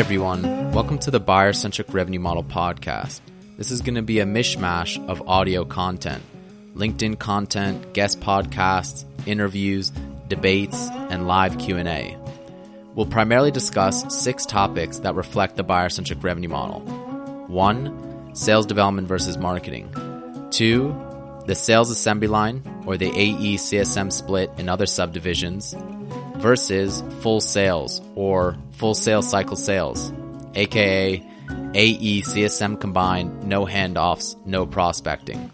everyone, welcome to the Buyer Centric Revenue Model podcast. This is going to be a mishmash of audio content, LinkedIn content, guest podcasts, interviews, debates, and live Q&A. We'll primarily discuss six topics that reflect the buyer centric revenue model. 1. Sales development versus marketing. 2. The sales assembly line or the AE CSM split in other subdivisions versus full sales or full sales cycle sales, aka AE CSM combined, no handoffs, no prospecting.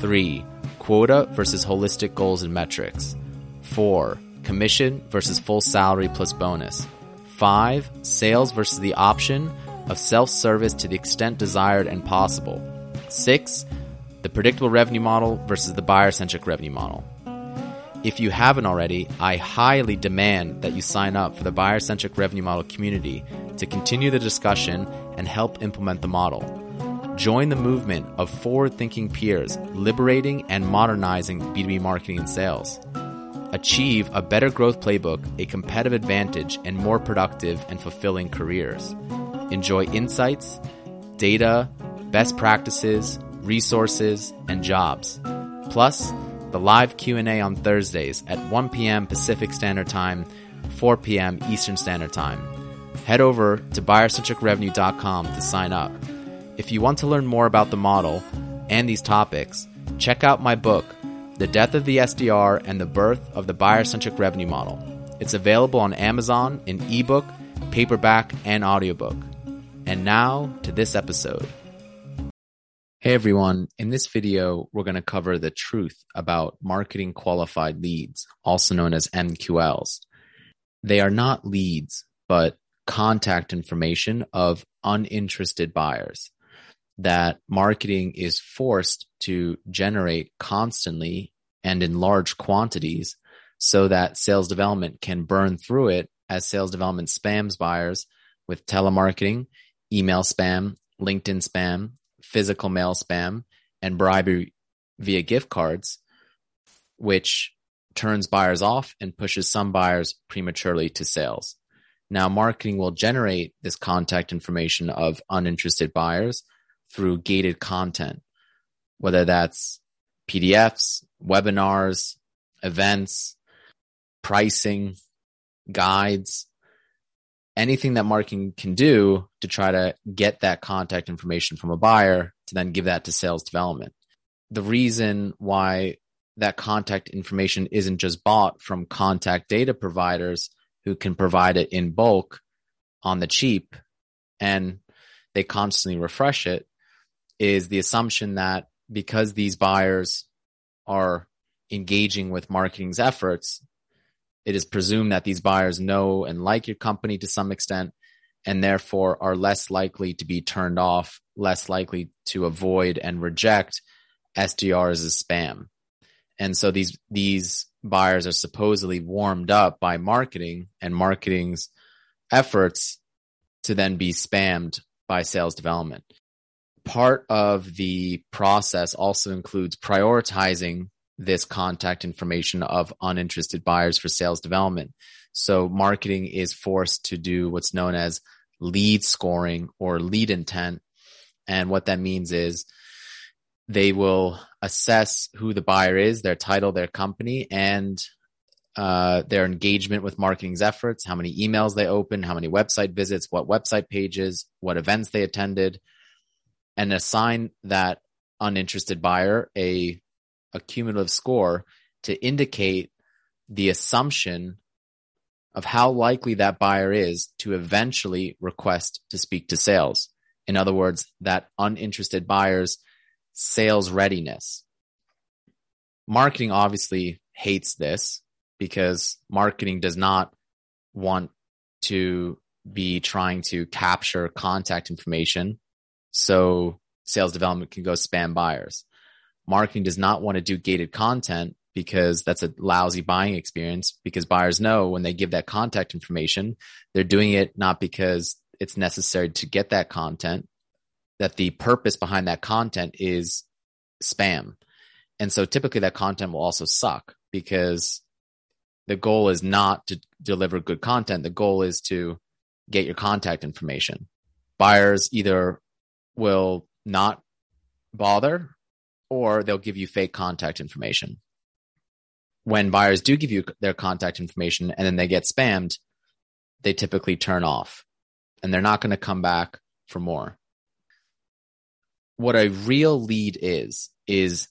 3. Quota versus holistic goals and metrics. 4. Commission versus full salary plus bonus. 5. Sales versus the option of self service to the extent desired and possible. 6. The predictable revenue model versus the buyer centric revenue model. If you haven't already, I highly demand that you sign up for the buyer centric revenue model community to continue the discussion and help implement the model. Join the movement of forward thinking peers liberating and modernizing B2B marketing and sales. Achieve a better growth playbook, a competitive advantage, and more productive and fulfilling careers. Enjoy insights, data, best practices, resources, and jobs. Plus, the live Q&A on Thursdays at 1 p.m. Pacific Standard Time, 4 p.m. Eastern Standard Time. Head over to buyercentricrevenue.com to sign up. If you want to learn more about the model and these topics, check out my book, The Death of the SDR and the Birth of the Buyer-Centric Revenue Model. It's available on Amazon in ebook, paperback, and audiobook. And now to this episode. Hey everyone, in this video, we're going to cover the truth about marketing qualified leads, also known as MQLs. They are not leads, but contact information of uninterested buyers that marketing is forced to generate constantly and in large quantities so that sales development can burn through it as sales development spams buyers with telemarketing, email spam, LinkedIn spam, physical mail spam, and bribery via gift cards, which turns buyers off and pushes some buyers prematurely to sales. Now, marketing will generate this contact information of uninterested buyers through gated content, whether that's PDFs, webinars, events, pricing, guides, anything that marketing can do to try to get that contact information from a buyer to then give that to sales development. The reason why that contact information isn't just bought from contact data providers who can provide it in bulk on the cheap and they constantly refresh it is the assumption that because these buyers are engaging with marketing's efforts, it is presumed that these buyers know and like your company to some extent and therefore are less likely to be turned off, less likely to avoid and reject SDRs as spam. And so these, these buyers are supposedly warmed up by marketing and marketing's efforts to then be spammed by sales development. Part of the process also includes prioritizing this contact information of uninterested buyers for sales development. So marketing is forced to do what's known as lead scoring or lead intent. And what that means is they will assess who the buyer is, their title, their company, and uh, their engagement with marketing's efforts, how many emails they open, how many website visits, what website pages, what events they attended, and assign that uninterested buyer a a cumulative score to indicate the assumption of how likely that buyer is to eventually request to speak to sales. In other words, that uninterested buyer's sales readiness. Marketing obviously hates this because marketing does not want to be trying to capture contact information so sales development can go spam buyers marketing does not want to do gated content because that's a lousy buying experience because buyers know when they give that contact information, they're doing it not because it's necessary to get that content, that the purpose behind that content is spam. And so typically that content will also suck because the goal is not to deliver good content. The goal is to get your contact information. Buyers either will not bother or they'll give you fake contact information. When buyers do give you their contact information and then they get spammed, they typically turn off and they're not going to come back for more. What a real lead is, is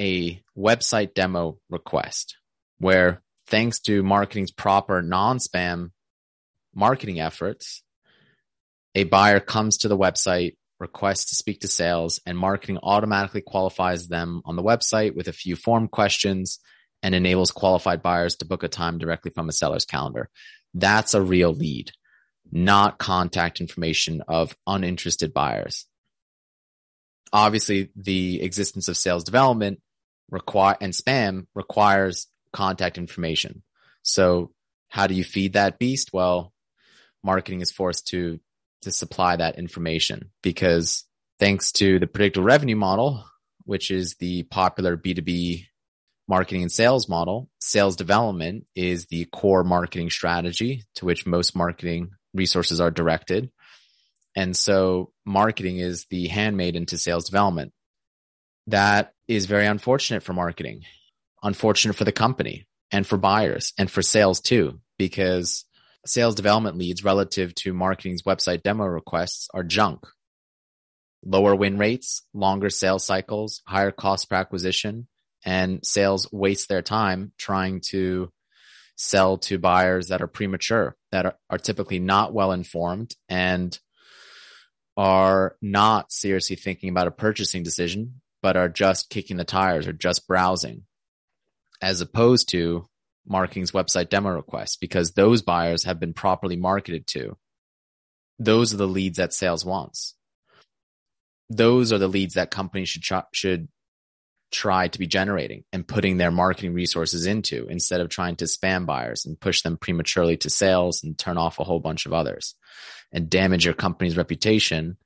a website demo request where thanks to marketing's proper non spam marketing efforts, a buyer comes to the website, requests to speak to sales, and marketing automatically qualifies them on the website with a few form questions and enables qualified buyers to book a time directly from a seller's calendar. That's a real lead, not contact information of uninterested buyers. Obviously, the existence of sales development require and spam requires contact information. So how do you feed that beast? Well, marketing is forced to to supply that information because thanks to the predictable revenue model, which is the popular B2B marketing and sales model, sales development is the core marketing strategy to which most marketing resources are directed. And so marketing is the handmaiden to sales development. That is very unfortunate for marketing, unfortunate for the company and for buyers and for sales too, because sales development leads relative to marketing's website demo requests are junk. Lower win rates, longer sales cycles, higher cost per acquisition, and sales waste their time trying to sell to buyers that are premature, that are, are typically not well informed and are not seriously thinking about a purchasing decision, but are just kicking the tires or just browsing, as opposed to marketing's website demo requests because those buyers have been properly marketed to. Those are the leads that sales wants. Those are the leads that companies should try, should try to be generating and putting their marketing resources into instead of trying to spam buyers and push them prematurely to sales and turn off a whole bunch of others and damage your company's reputation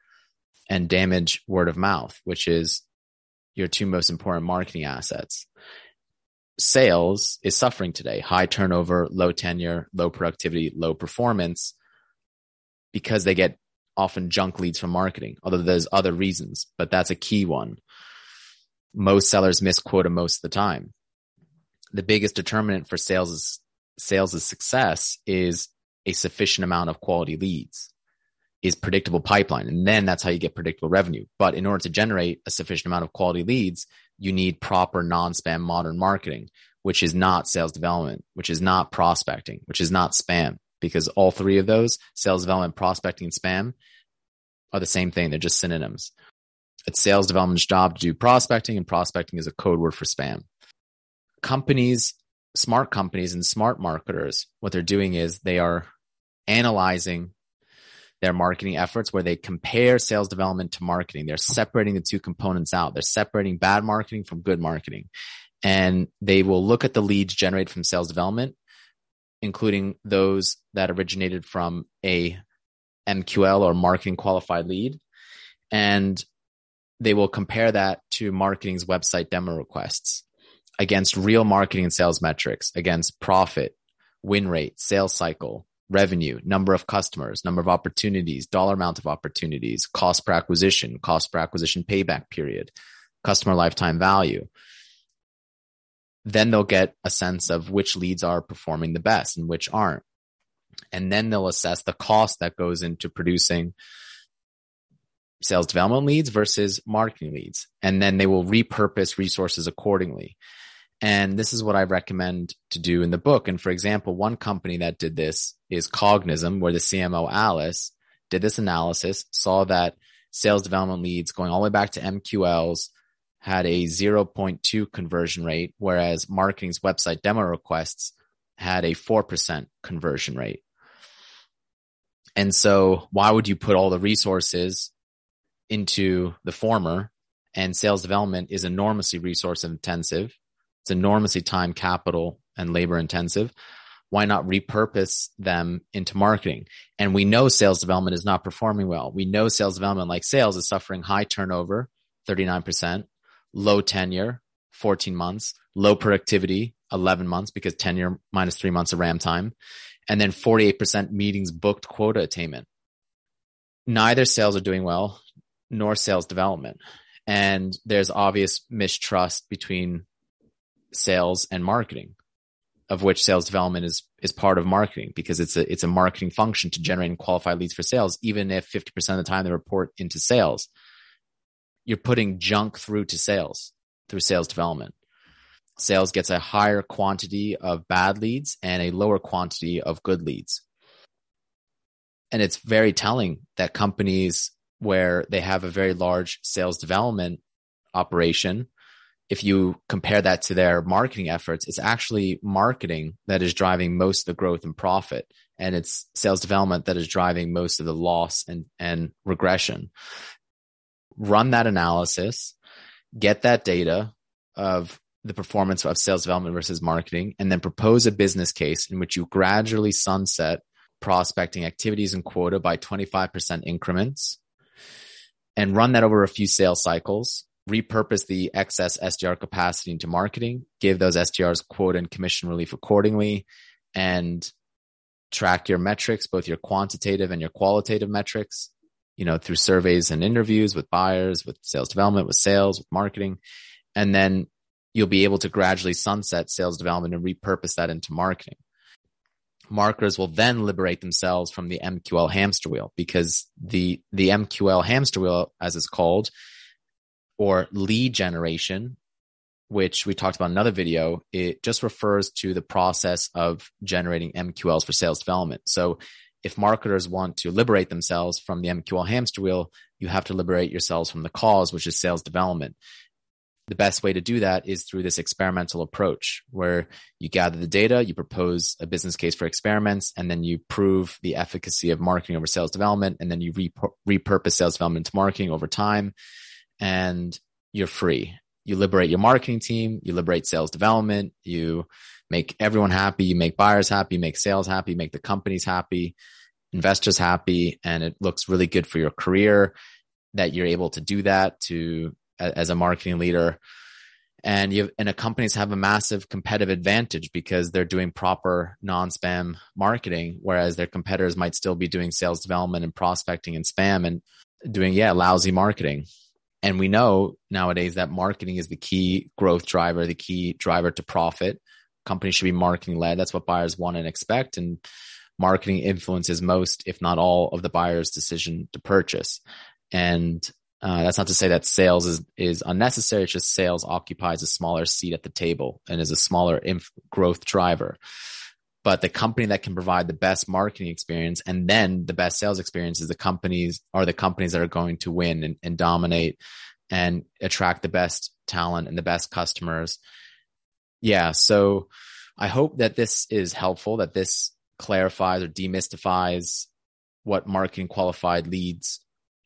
and damage word of mouth, which is your two most important marketing assets sales is suffering today high turnover, low tenure, low productivity, low performance because they get often junk leads from marketing, although there's other reasons, but that's a key one. Most sellers miss quota most of the time. The biggest determinant for sales is sales' success is a sufficient amount of quality leads is predictable pipeline. And then that's how you get predictable revenue. But in order to generate a sufficient amount of quality leads, you need proper non-spam modern marketing, which is not sales development, which is not prospecting, which is not spam, because all three of those, sales development, prospecting, and spam, are the same thing. They're just synonyms. It's sales development's job to do prospecting, and prospecting is a code word for spam. Companies, smart companies and smart marketers, what they're doing is they are analyzing their marketing efforts where they compare sales development to marketing. They're separating the two components out. They're separating bad marketing from good marketing. And they will look at the leads generated from sales development, including those that originated from a MQL or marketing qualified lead. And they will compare that to marketing's website demo requests against real marketing and sales metrics, against profit, win rate, sales cycle, revenue, number of customers, number of opportunities, dollar amount of opportunities, cost per acquisition, cost per acquisition payback period, customer lifetime value. Then they'll get a sense of which leads are performing the best and which aren't. And then they'll assess the cost that goes into producing sales development leads versus marketing leads. And then they will repurpose resources accordingly. And this is what I recommend to do in the book. And for example, one company that did this is Cognism, where the CMO Alice did this analysis, saw that sales development leads going all the way back to MQLs had a 0.2 conversion rate, whereas marketing's website demo requests had a 4% conversion rate. And so why would you put all the resources into the former and sales development is enormously resource intensive it's enormously time, capital, and labor intensive. Why not repurpose them into marketing? And we know sales development is not performing well. We know sales development, like sales, is suffering high turnover, 39%, low tenure, 14 months, low productivity, 11 months because tenure minus three months of ramp time, and then 48% meetings booked quota attainment. Neither sales are doing well, nor sales development. And there's obvious mistrust between sales and marketing, of which sales development is is part of marketing because it's a it's a marketing function to generate and qualify leads for sales, even if 50% of the time they report into sales. You're putting junk through to sales through sales development. Sales gets a higher quantity of bad leads and a lower quantity of good leads. And it's very telling that companies where they have a very large sales development operation, if you compare that to their marketing efforts, it's actually marketing that is driving most of the growth and profit. And it's sales development that is driving most of the loss and, and regression. Run that analysis, get that data of the performance of sales development versus marketing, and then propose a business case in which you gradually sunset prospecting activities and quota by 25% increments and run that over a few sales cycles, repurpose the excess SDR capacity into marketing, give those SDRs quota and commission relief accordingly, and track your metrics, both your quantitative and your qualitative metrics, you know, through surveys and interviews with buyers, with sales development, with sales, with marketing. And then you'll be able to gradually sunset sales development and repurpose that into marketing. Marketers will then liberate themselves from the MQL hamster wheel because the, the MQL hamster wheel, as it's called, or lead generation, which we talked about in another video, it just refers to the process of generating MQLs for sales development. So if marketers want to liberate themselves from the MQL hamster wheel, you have to liberate yourselves from the cause, which is sales development the best way to do that is through this experimental approach where you gather the data, you propose a business case for experiments, and then you prove the efficacy of marketing over sales development. And then you repurpose sales development to marketing over time and you're free. You liberate your marketing team, you liberate sales development, you make everyone happy, you make buyers happy, you make sales happy, you make the companies happy, investors happy, and it looks really good for your career that you're able to do that to as a marketing leader and you and companies have a massive competitive advantage because they're doing proper non-spam marketing whereas their competitors might still be doing sales development and prospecting and spam and doing yeah lousy marketing and we know nowadays that marketing is the key growth driver the key driver to profit companies should be marketing led that's what buyers want and expect and marketing influences most if not all of the buyer's decision to purchase and uh, that's not to say that sales is is unnecessary. It's just sales occupies a smaller seat at the table and is a smaller inf- growth driver. But the company that can provide the best marketing experience and then the best sales experience is the companies are the companies that are going to win and, and dominate and attract the best talent and the best customers. Yeah. So I hope that this is helpful, that this clarifies or demystifies what marketing qualified leads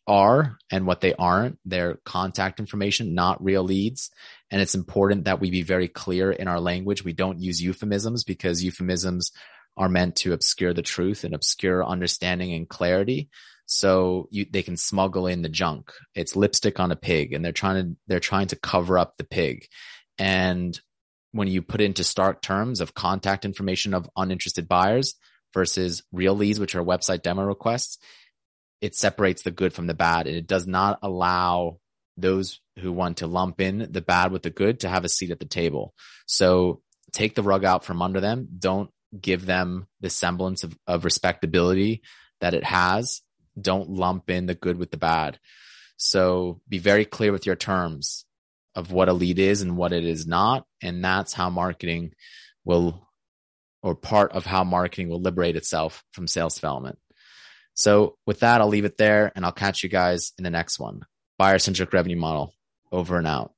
are and what they aren't. Their contact information, not real leads. And it's important that we be very clear in our language. We don't use euphemisms because euphemisms are meant to obscure the truth and obscure understanding and clarity. So you, they can smuggle in the junk. It's lipstick on a pig and they're trying to, they're trying to cover up the pig. And when you put into stark terms of contact information of uninterested buyers versus real leads, which are website demo requests, it separates the good from the bad and it does not allow those who want to lump in the bad with the good to have a seat at the table. So take the rug out from under them. Don't give them the semblance of, of respectability that it has. Don't lump in the good with the bad. So be very clear with your terms of what a lead is and what it is not. And that's how marketing will, or part of how marketing will liberate itself from sales development. So with that, I'll leave it there and I'll catch you guys in the next one. Buyer centric revenue model over and out.